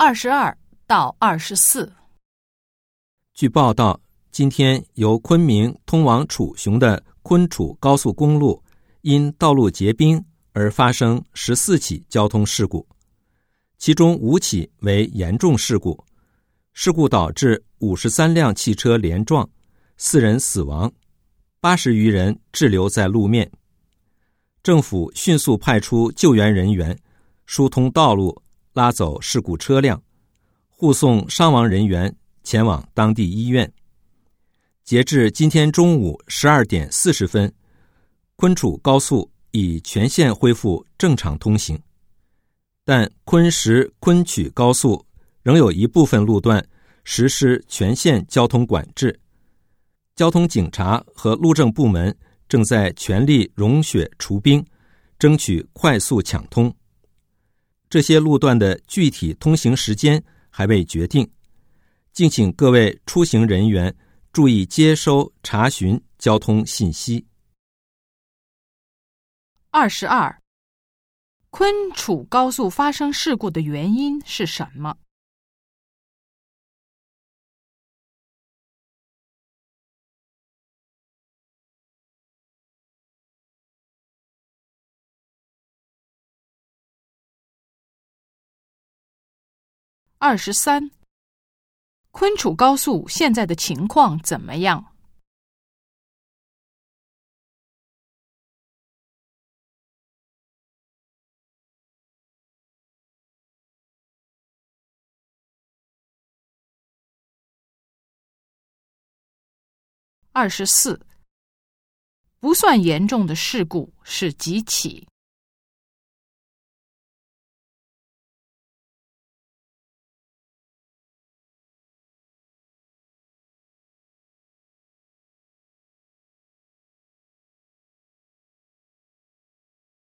二十二到二十四。据报道，今天由昆明通往楚雄的昆楚高速公路因道路结冰而发生十四起交通事故，其中五起为严重事故。事故导致五十三辆汽车连撞，四人死亡，八十余人滞留在路面。政府迅速派出救援人员，疏通道路，拉走事故车辆，护送伤亡人员前往当地医院。截至今天中午十二点四十分，昆楚高速已全线恢复正常通行，但昆石昆曲高速。仍有一部分路段实施全线交通管制，交通警察和路政部门正在全力融雪除冰，争取快速抢通。这些路段的具体通行时间还未决定，敬请各位出行人员注意接收查询交通信息。二十二，昆楚高速发生事故的原因是什么？二十三，昆楚高速现在的情况怎么样？二十四，不算严重的事故是几起？